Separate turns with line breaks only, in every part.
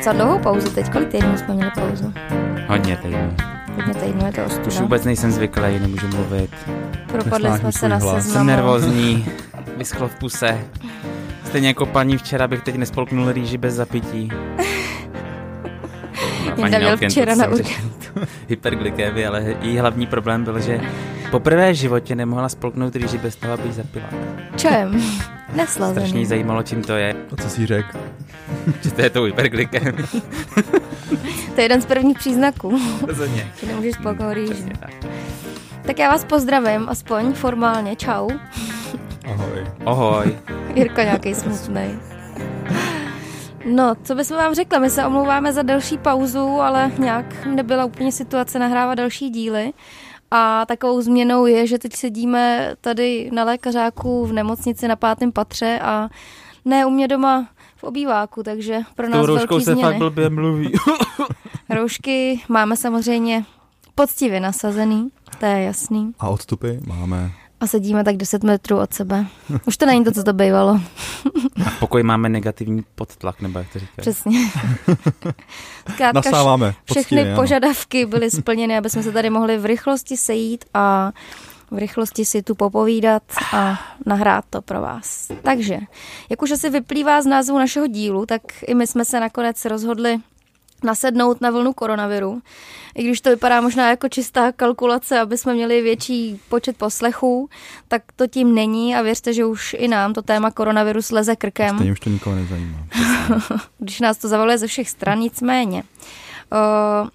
docela dlouhou pauzu teď. Kolik týdnů jsme měli pauzu?
Hodně týdnů.
Hodně týdnů, je to
Už
ostuda.
vůbec nejsem zvyklý, nemůžu mluvit.
Propadli jsme se na seznamu.
Jsem nervózní, vyschlo v puse. Stejně jako paní včera bych teď nespolknul rýži bez zapití.
Jinda měl včera na
jsem řekl. Hyperglykémie, ale její hlavní problém byl, že poprvé v životě nemohla spolknout rýži bez toho, aby ji zapila.
Čem?
Strašně
Neslazený.
zajímalo, čím to je,
A co jsi řekl?
že to je to hyperglykémie.
To je jeden z prvních příznaků,
Rozhodně.
že nemůžeš spolknout rýži.
Přesně tak.
Tak já vás pozdravím, aspoň formálně. Čau.
Ahoj.
Ohoj.
Jirko nějaký smutný. No, co bychom vám řekla? My se omlouváme za delší pauzu, ale nějak nebyla úplně situace nahrávat další díly. A takovou změnou je, že teď sedíme tady na lékařáku v nemocnici na pátém patře a ne u mě doma v obýváku, takže pro nás velký
se
změny.
fakt blbě mluví.
Roušky máme samozřejmě poctivě nasazený, to je jasný.
A odstupy máme.
A sedíme tak 10 metrů od sebe. Už to není to, co to bývalo.
A v pokoji máme negativní podtlak, nebo jak to říkáš.
Přesně. Zkrátka,
Nasáváme.
všechny
poctivě, ano.
požadavky byly splněny, aby jsme se tady mohli v rychlosti sejít a v rychlosti si tu popovídat a nahrát to pro vás. Takže, jak už asi vyplývá z názvu našeho dílu, tak i my jsme se nakonec rozhodli nasednout na vlnu koronaviru. I když to vypadá možná jako čistá kalkulace, aby jsme měli větší počet poslechů, tak to tím není a věřte, že už i nám to téma koronaviru sleze krkem
Stejně už to nikoho nezajímá.
když nás to zavaluje ze všech stran, nicméně. Uh,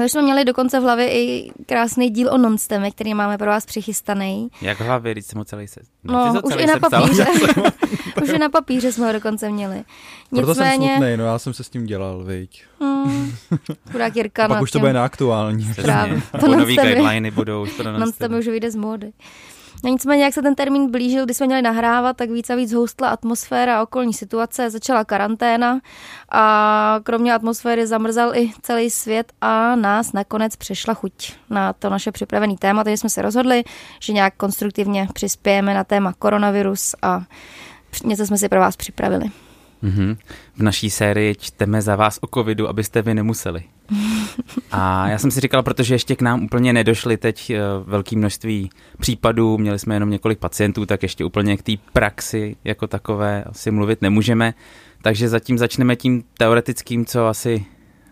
my už jsme měli dokonce v hlavě i krásný díl o nonsteme, který máme pro vás přichystaný.
Jak v hlavě, když jsem ho celý se...
No,
to
už i na papíře. už i na papíře jsme ho dokonce měli.
Proto jsem
Nicméně,
smutný, no já jsem se s tím dělal, viď.
hmm, chudák Jirka
Pak
nad
už to bude neaktuální.
Právě.
Přesně.
To
nový guideliny budou non-stopy.
už vyjde z módy. No nicméně, jak se ten termín blížil, kdy jsme měli nahrávat, tak víc a víc houstla atmosféra a okolní situace, začala karanténa a kromě atmosféry zamrzal i celý svět a nás nakonec přešla chuť na to naše připravené téma, takže jsme se rozhodli, že nějak konstruktivně přispějeme na téma koronavirus a něco jsme si pro vás připravili.
Mhm. V naší sérii čteme za vás o covidu, abyste vy nemuseli. A já jsem si říkal, protože ještě k nám úplně nedošly teď eh, velké množství případů, měli jsme jenom několik pacientů, tak ještě úplně k té praxi jako takové asi mluvit nemůžeme. Takže zatím začneme tím teoretickým, co asi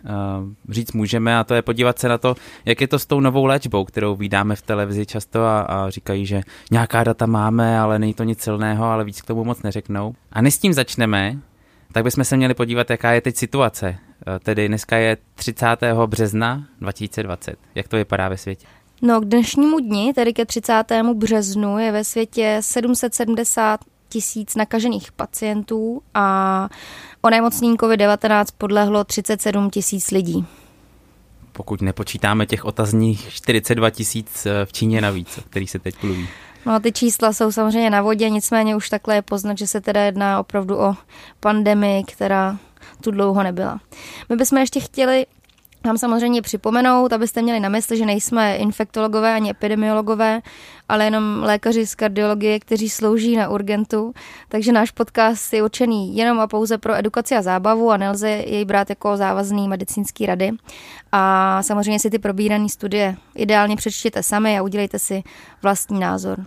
uh, říct můžeme a to je podívat se na to, jak je to s tou novou léčbou, kterou vydáme v televizi často a, a říkají, že nějaká data máme, ale není to nic silného, ale víc k tomu moc neřeknou. A než s tím začneme, tak bychom se měli podívat, jaká je teď situace. Eh, Tedy dneska je 30. března 2020. Jak to vypadá ve světě?
No, k dnešnímu dni, tedy ke 30. březnu, je ve světě 770 tisíc nakažených pacientů a onemocnění COVID-19 podlehlo 37 tisíc lidí.
Pokud nepočítáme těch otazních 42 tisíc eh, v Číně navíc, o kterých se teď mluví.
No ty čísla jsou samozřejmě na vodě, nicméně už takhle je poznat, že se teda jedná opravdu o pandemii, která tu dlouho nebyla. My bychom ještě chtěli vám samozřejmě připomenout, abyste měli na mysli, že nejsme infektologové ani epidemiologové, ale jenom lékaři z kardiologie, kteří slouží na urgentu, takže náš podcast je určený jenom a pouze pro edukaci a zábavu a nelze jej brát jako závazný medicínský rady. A samozřejmě si ty probírané studie ideálně přečtěte sami a udělejte si vlastní názor.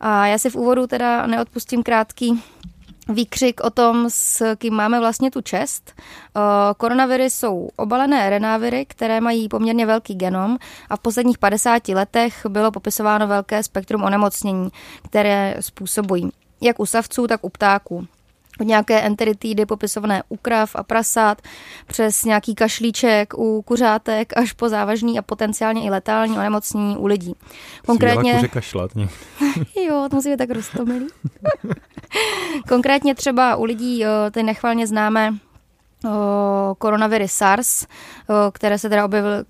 A já si v úvodu teda neodpustím krátký výkřik o tom, s kým máme vlastně tu čest. Eh, Koronaviry jsou obalené RNA-viry, které mají poměrně velký genom a v posledních 50 letech bylo popisováno velké spektrum onemocnění, které způsobují jak u savců, tak u ptáků. Od nějaké enteritidy popisované u krav a prasat, přes nějaký kašlíček u kuřátek, až po závažný a potenciálně i letální onemocnění u lidí.
Konkrétně... Kuře kašlat.
Jo, to musí být tak roztomilý. Konkrétně třeba u lidí eh, ty nechvalně známé eh, koronaviry SARS, eh, které se teda objevily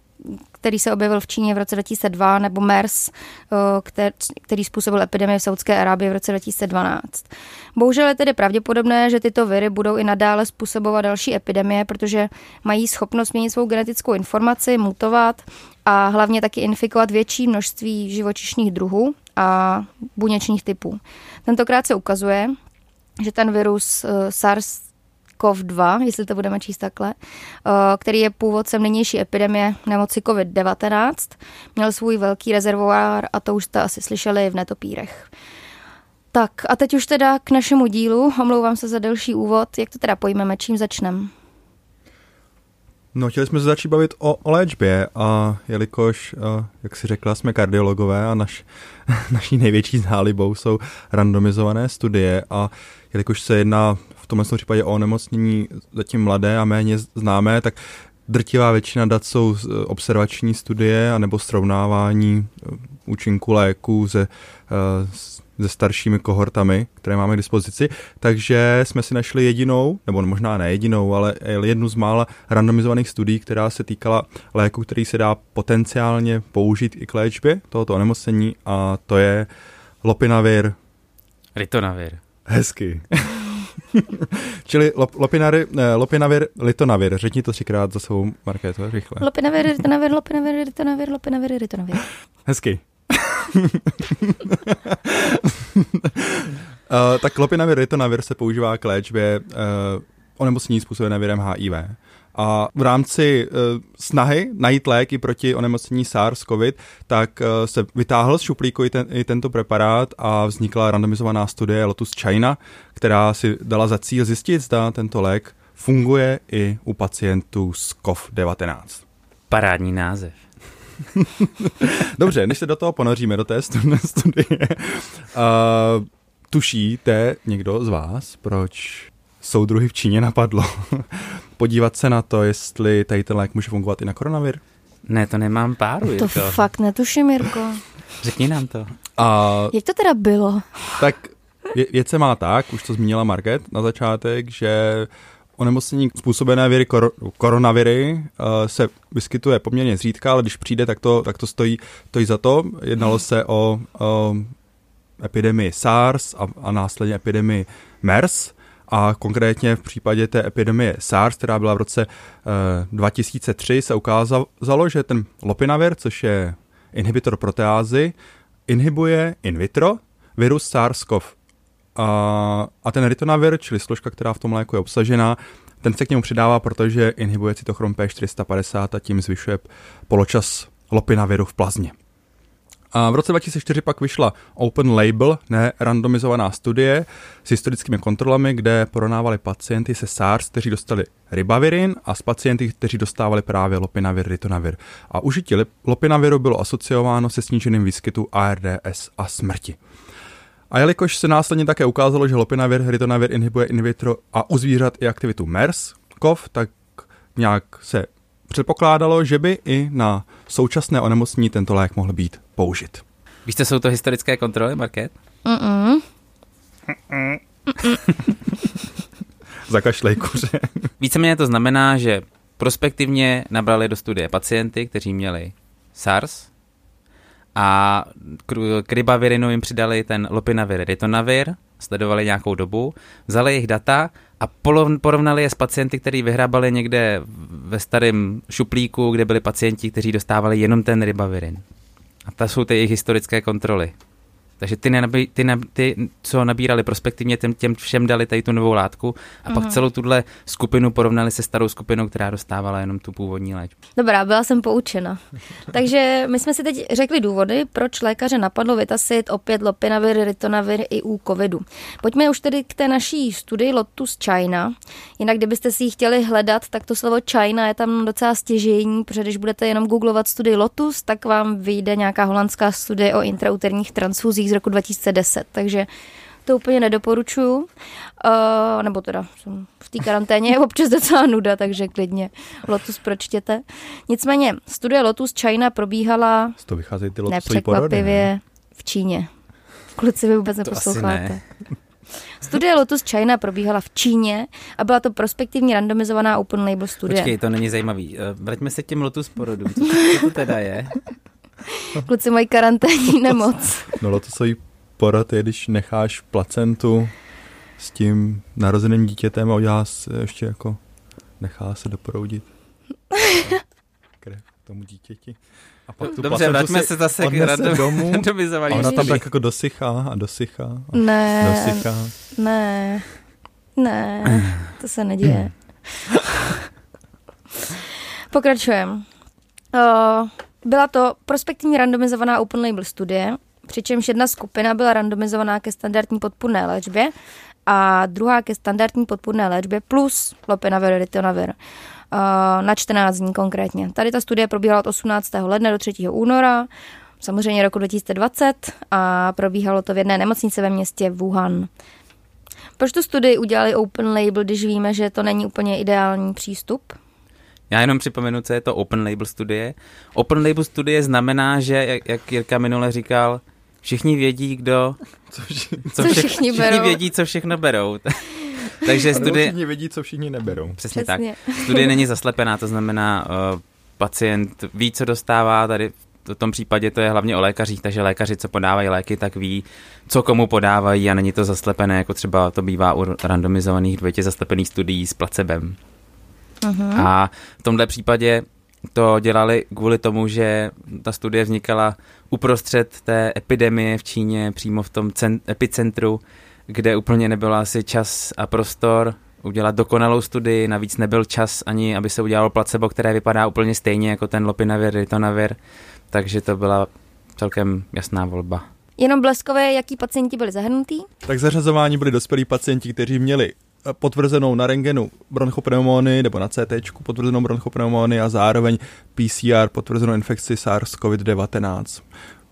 který se objevil v Číně v roce 2002, nebo MERS, který způsobil epidemii v Saudské Arábii v roce 2012. Bohužel je tedy pravděpodobné, že tyto viry budou i nadále způsobovat další epidemie, protože mají schopnost měnit svou genetickou informaci, mutovat a hlavně taky infikovat větší množství živočišných druhů a buněčných typů. Tentokrát se ukazuje, že ten virus SARS SARS-CoV-2, jestli to budeme číst takhle, eh, který je původcem nynější epidemie nemoci COVID-19. Měl svůj velký rezervoár a to už jste asi slyšeli v netopírech. Tak a teď už teda k našemu dílu. Omlouvám se za delší úvod. Jak to teda pojmeme? Čím začneme?
No, chtěli jsme se začít bavit o, o léčbě a jelikož, uh, jak si řekla, jsme kardiologové a naš, naší největší zálibou jsou randomizované studie a jelikož se jedná v tomhle případě o onemocnění zatím mladé a méně známé, tak drtivá většina dat jsou observační studie anebo srovnávání eh, účinku léků ze, uh, se staršími kohortami, které máme k dispozici, takže jsme si našli jedinou, nebo možná ne jedinou, ale jednu z mála randomizovaných studií, která se týkala léku, který se dá potenciálně použít i k léčbě tohoto onemocnění a to je lopinavir.
Ritonavir.
Hezky. Čili lop, lopinary, eh, lopinavir, litonavir. Řekni to třikrát za svou markétu, rychle.
Lopinavir, ritonavir, lopinavir, ritonavir, lopinavir, ritonavir.
Hezky. Uh, tak lopinavir, ritonavir se používá k léčbě uh, onemocnění způsobené virem HIV. A v rámci uh, snahy najít léky proti onemocnění SARS-CoV, tak uh, se vytáhl z šuplíku i, ten, i tento preparát a vznikla randomizovaná studie Lotus China, která si dala za cíl zjistit, zda tento lék funguje i u pacientů s COV-19.
Parádní název.
Dobře, než se do toho ponoříme, do té studie, uh, tušíte někdo z vás, proč soudruhy v Číně napadlo podívat se na to, jestli tady ten lék může fungovat i na koronavir?
Ne, to nemám páru.
To, to fakt netuším, Jirko.
Řekni nám to.
A,
Jak to teda bylo?
Tak věc se má tak, už to zmínila Market na začátek, že onemocnění způsobené viry kor- koronaviry uh, se vyskytuje poměrně zřídka, ale když přijde, tak to, tak to stojí, stojí za to. Jednalo se o, o epidemii SARS a, a následně epidemii MERS. A konkrétně v případě té epidemie SARS, která byla v roce uh, 2003, se ukázalo, že ten lopinavir, což je inhibitor proteázy, inhibuje in vitro virus SARS-CoV a, a ten ritonavir, čili složka, která v tom léku je obsažená, ten se k němu přidává, protože inhibuje cytochrom P450 a tím zvyšuje poločas lopinaviru v plazmě. A v roce 2004 pak vyšla open label, ne randomizovaná studie s historickými kontrolami, kde porovnávali pacienty se SARS, kteří dostali ribavirin a s pacienty, kteří dostávali právě lopinavir, ritonavir. A užití lopinaviru bylo asociováno se sníženým výskytu ARDS a smrti. A jelikož se následně také ukázalo, že lopinavir, ritonavir inhibuje in vitro a u zvířat i aktivitu MERS, kov, tak nějak se předpokládalo, že by i na současné onemocnění tento lék mohl být použit.
Víš, co jsou to historické kontroly, Market?
Mm-mm.
Zakašlej kuře.
Víceméně to znamená, že prospektivně nabrali do studie pacienty, kteří měli SARS, a k ribavirinu jim přidali ten lopinavir ritonavir, sledovali nějakou dobu, vzali jejich data a porovnali je s pacienty, kteří vyhrábali někde ve starém šuplíku, kde byli pacienti, kteří dostávali jenom ten ribavirin. A to jsou ty jejich historické kontroly. Takže ty, nenabí, ty, nab, ty, co nabírali prospektivně, těm, těm všem dali tady tu novou látku a mm-hmm. pak mhm. celou tuhle skupinu porovnali se starou skupinou, která dostávala jenom tu původní léčbu.
Dobrá, byla jsem poučena. Takže my jsme si teď řekli důvody, proč lékaře napadlo vytasit opět lopinavir, ritonavir i u covidu. Pojďme už tedy k té naší studii Lotus China. Jinak, kdybyste si ji chtěli hledat, tak to slovo China je tam docela stěžejní, protože když budete jenom googlovat studii Lotus, tak vám vyjde nějaká holandská studie o intrauterních transfuzích z roku 2010, takže to úplně nedoporučuju. Uh, nebo teda jsem v té karanténě je občas docela nuda, takže klidně Lotus pročtěte. Nicméně studie Lotus China probíhala
to vycházejí ty
nepřekvapivě ne? v Číně. Kluci, vy vůbec neposloucháte. Ne. Studie Lotus China probíhala v Číně a byla to prospektivní randomizovaná open label studie.
Počkej, to není zajímavý. Eh, vraťme se k těm Lotus porodům. Co, co to teda je?
Kluci mají karanténní nemoc.
No lotusový porod je, když necháš placentu s tím narozeným dítětem a udělá se ještě jako, nechá se doproudit krev tomu dítěti.
A pak tu Dobře, vraťme se zase k random, domů
a ona tam tak jako dosychá a dosychá. A
ne,
dosychá.
ne. Ne, to se neděje. Pokračujeme. Uh, byla to prospektivní randomizovaná open label studie, přičemž jedna skupina byla randomizovaná ke standardní podpůrné léčbě a druhá ke standardní podpůrné léčbě plus lopinavir, ritonavir uh, na 14 dní konkrétně. Tady ta studie probíhala od 18. ledna do 3. února, samozřejmě roku 2020 a probíhalo to v jedné nemocnici ve městě Wuhan. Proč tu studii udělali open label, když víme, že to není úplně ideální přístup?
Já jenom připomenu, co je to open label studie. Open label studie znamená, že, jak, jak Jirka minule říkal, všichni vědí, kdo...
Co, vši...
co všichni,
všichni,
berou.
všichni vědí, co všechno berou. Takže studie...
Všichni vědí, co všichni neberou.
Přesně,
Přesně.
tak. Studie není zaslepená, to znamená, uh, pacient ví, co dostává, tady v tom případě to je hlavně o lékařích, takže lékaři, co podávají léky, tak ví, co komu podávají a není to zaslepené, jako třeba to bývá u randomizovaných dvojitě zaslepených studií s placebem.
Uh-huh.
A v tomhle případě to dělali kvůli tomu, že ta studie vznikala uprostřed té epidemie v Číně, přímo v tom cen- epicentru, kde úplně nebyl asi čas a prostor udělat dokonalou studii, navíc nebyl čas ani, aby se udělalo placebo, které vypadá úplně stejně jako ten lopinavir, ritonavir, takže to byla celkem jasná volba.
Jenom bleskové, jaký pacienti byli zahrnutí?
Tak zařazování byli dospělí pacienti, kteří měli potvrzenou na rengenu bronchopneumony nebo na CT potvrzenou bronchopneumony a zároveň PCR potvrzenou infekci SARS-CoV-19.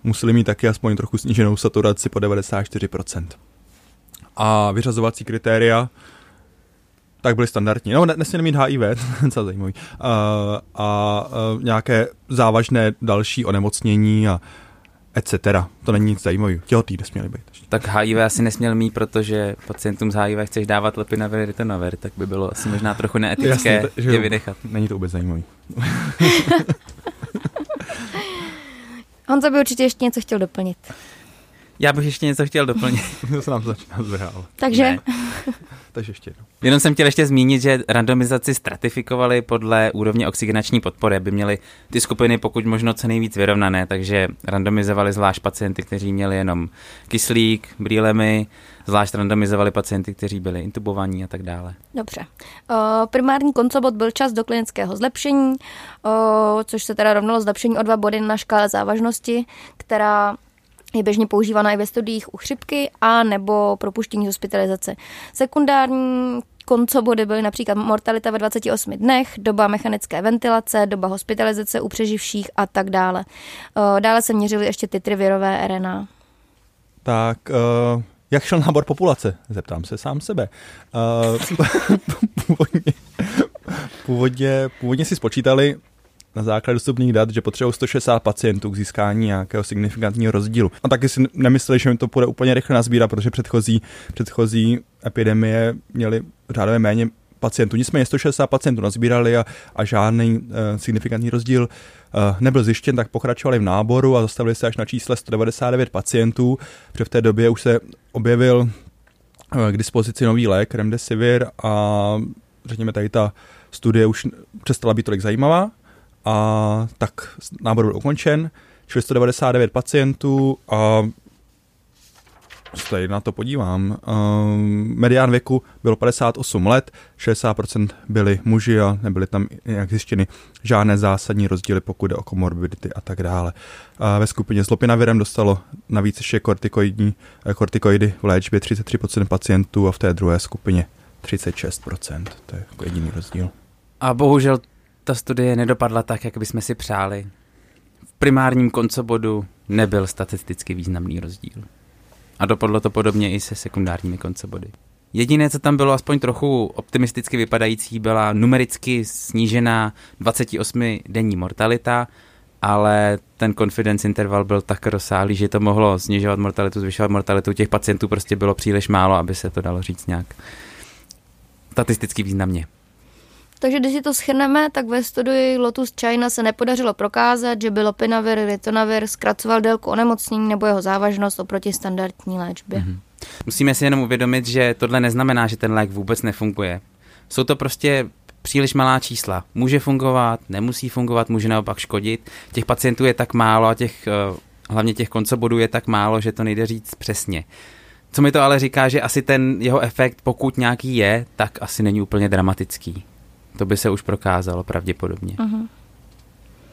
Museli mít taky aspoň trochu sníženou saturaci po 94%. A vyřazovací kritéria tak byly standardní. No, nesměli mít HIV, co zajímavý. Uh, a uh, nějaké závažné další onemocnění a etc. To není nic zajímavého. Těhotný nesměli být.
Tak HIV asi nesměl mít, protože pacientům z HIV chceš dávat lepinavir, ritonavir, tak by bylo asi možná trochu neetické
Jasně, že
je vynechat.
Není to vůbec zajímavý.
Honza by určitě ještě něco chtěl doplnit.
Já bych ještě něco chtěl doplnit.
to se nám začíná zvrhávat.
Takže
Ne.
Takže ještě jednou.
Jenom jsem chtěl ještě zmínit, že randomizaci stratifikovali podle úrovně oxygenační podpory, aby měli ty skupiny pokud možno co nejvíc vyrovnané, takže randomizovali zvlášť pacienty, kteří měli jenom kyslík, brýlemi, zvlášť randomizovali pacienty, kteří byli intubovaní a tak dále.
Dobře. O, primární koncobot byl čas do klinického zlepšení, o, což se teda rovnalo zlepšení o dva body na škále závažnosti, která je běžně používaná i ve studiích u chřipky a nebo propuštění hospitalizace. Sekundární koncobody byly například mortalita ve 28 dnech, doba mechanické ventilace, doba hospitalizace u přeživších a tak dále. O, dále se měřily ještě titry virové RNA.
Tak, uh, jak šel nábor populace? Zeptám se sám sebe. Uh, původně, původně, původně si spočítali na základě dostupných dat, že potřebují 160 pacientů k získání nějakého signifikantního rozdílu. A taky si nemysleli, že jim to bude úplně rychle nazbírat, protože předchozí, předchozí epidemie měly řádově méně pacientů. Nicméně 160 pacientů nazbírali a, a žádný uh, signifikantní rozdíl uh, nebyl zjištěn, tak pokračovali v náboru a zastavili se až na čísle 199 pacientů, protože v té době už se objevil uh, k dispozici nový lék Remdesivir a řekněme tady ta studie už přestala být tolik zajímavá a tak nábor byl ukončen, čili 199 pacientů a tady na to podívám. Um, medián věku bylo 58 let, 60% byli muži a nebyly tam nějak zjištěny žádné zásadní rozdíly, pokud jde o komorbidity a tak dále. A ve skupině s lopinavirem dostalo navíc ještě kortikoidní, eh, kortikoidy v léčbě 33% pacientů a v té druhé skupině 36%. To je jako jediný rozdíl.
A bohužel ta studie nedopadla tak, jak bychom si přáli. V primárním koncobodu nebyl statisticky významný rozdíl. A dopadlo to podobně i se sekundárními koncobody. Jediné, co tam bylo aspoň trochu optimisticky vypadající, byla numericky snížená 28-denní mortalita, ale ten confidence interval byl tak rozsáhlý, že to mohlo snižovat mortalitu, zvyšovat mortalitu. Těch pacientů prostě bylo příliš málo, aby se to dalo říct nějak statisticky významně.
Takže když si to schrneme, tak ve studii Lotus China se nepodařilo prokázat, že by lopinavir, ritonavir zkracoval délku onemocnění nebo jeho závažnost oproti standardní léčbě. Mm-hmm.
Musíme si jenom uvědomit, že tohle neznamená, že ten lék vůbec nefunguje. Jsou to prostě příliš malá čísla. Může fungovat, nemusí fungovat, může naopak škodit. Těch pacientů je tak málo a těch, hlavně těch koncobodů je tak málo, že to nejde říct přesně. Co mi to ale říká, že asi ten jeho efekt, pokud nějaký je, tak asi není úplně dramatický. To by se už prokázalo pravděpodobně.
Uh-huh.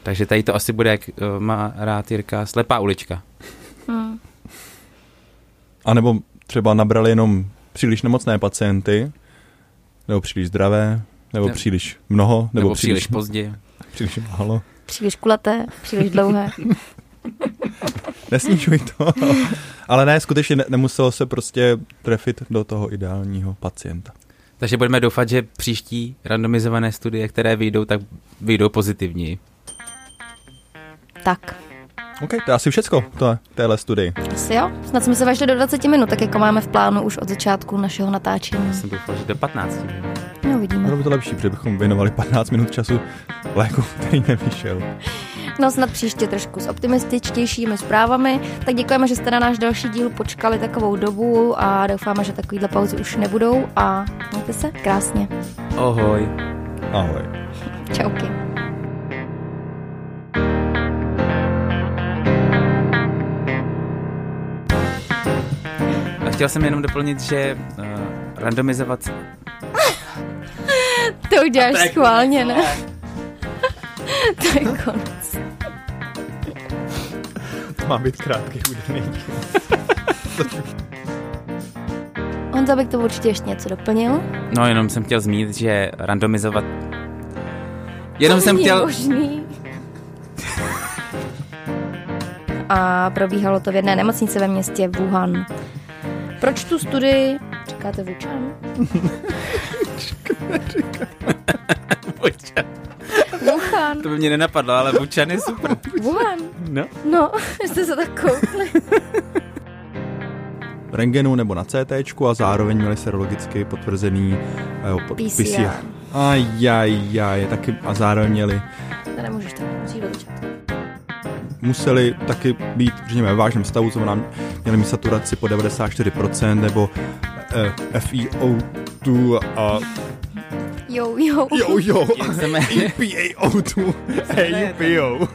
Takže tady to asi bude, jak uh, má rád Jirka, slepá ulička.
Hmm.
A nebo třeba nabrali jenom příliš nemocné pacienty, nebo příliš zdravé, nebo
Ne-
příliš mnoho, nebo,
Nebo příliš pozdě.
příliš málo.
Příliš kulaté, příliš dlouhé.
Nesnižuj to. Ale ne, skutečně ne, nemuselo se prostě trefit do toho ideálního pacienta.
Takže budeme doufat, že příští randomizované studie, které vyjdou, tak vyjdou pozitivní.
Tak,
OK, to je asi všecko, to je téhle studii.
asi jo. Snad jsme se vešli do 20 minut, tak jako máme v plánu už od začátku našeho natáčení.
Jsem doufal, že do 15.
No, uvidíme.
Bylo by to lepší, protože bychom věnovali 15 minut času léku, který nevyšel.
No snad příště trošku s optimističtějšími zprávami. Tak děkujeme, že jste na náš další díl počkali takovou dobu a doufáme, že takovýhle pauzy už nebudou a mějte se krásně.
Ohoj.
Ahoj.
Čauky.
A chtěl jsem jenom doplnit, že uh, randomizovat...
To uděláš
To je
schválně, ne? to je konec.
To má být krátký úderný.
Honza by k tomu určitě ještě něco doplnil.
No, jenom jsem chtěl zmínit, že randomizovat... Jenom jsem
není
chtěl...
Možný. A probíhalo to v jedné nemocnici ve městě Wuhan. Proč tu studii... Říkáte Wuhan? Wuhan.
To by mě nenapadlo, ale Bučan je super.
Wuhan.
No.
No, jste se tak koukli.
Rengenu nebo na CT a zároveň měli serologicky potvrzený eh, jo, po-
PCR.
Ajajaj, taky a zároveň měli,
To nemůžeš musíš do začátku.
museli taky být, řekněme, ve vážném stavu, to znamená, měli mít saturaci po 94% nebo eh, FiO2 a
Jo, jo.
jo, jo,
Jak se jmenuje?
EPAO2, EUPO.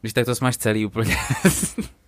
Když tak to smáš celý úplně.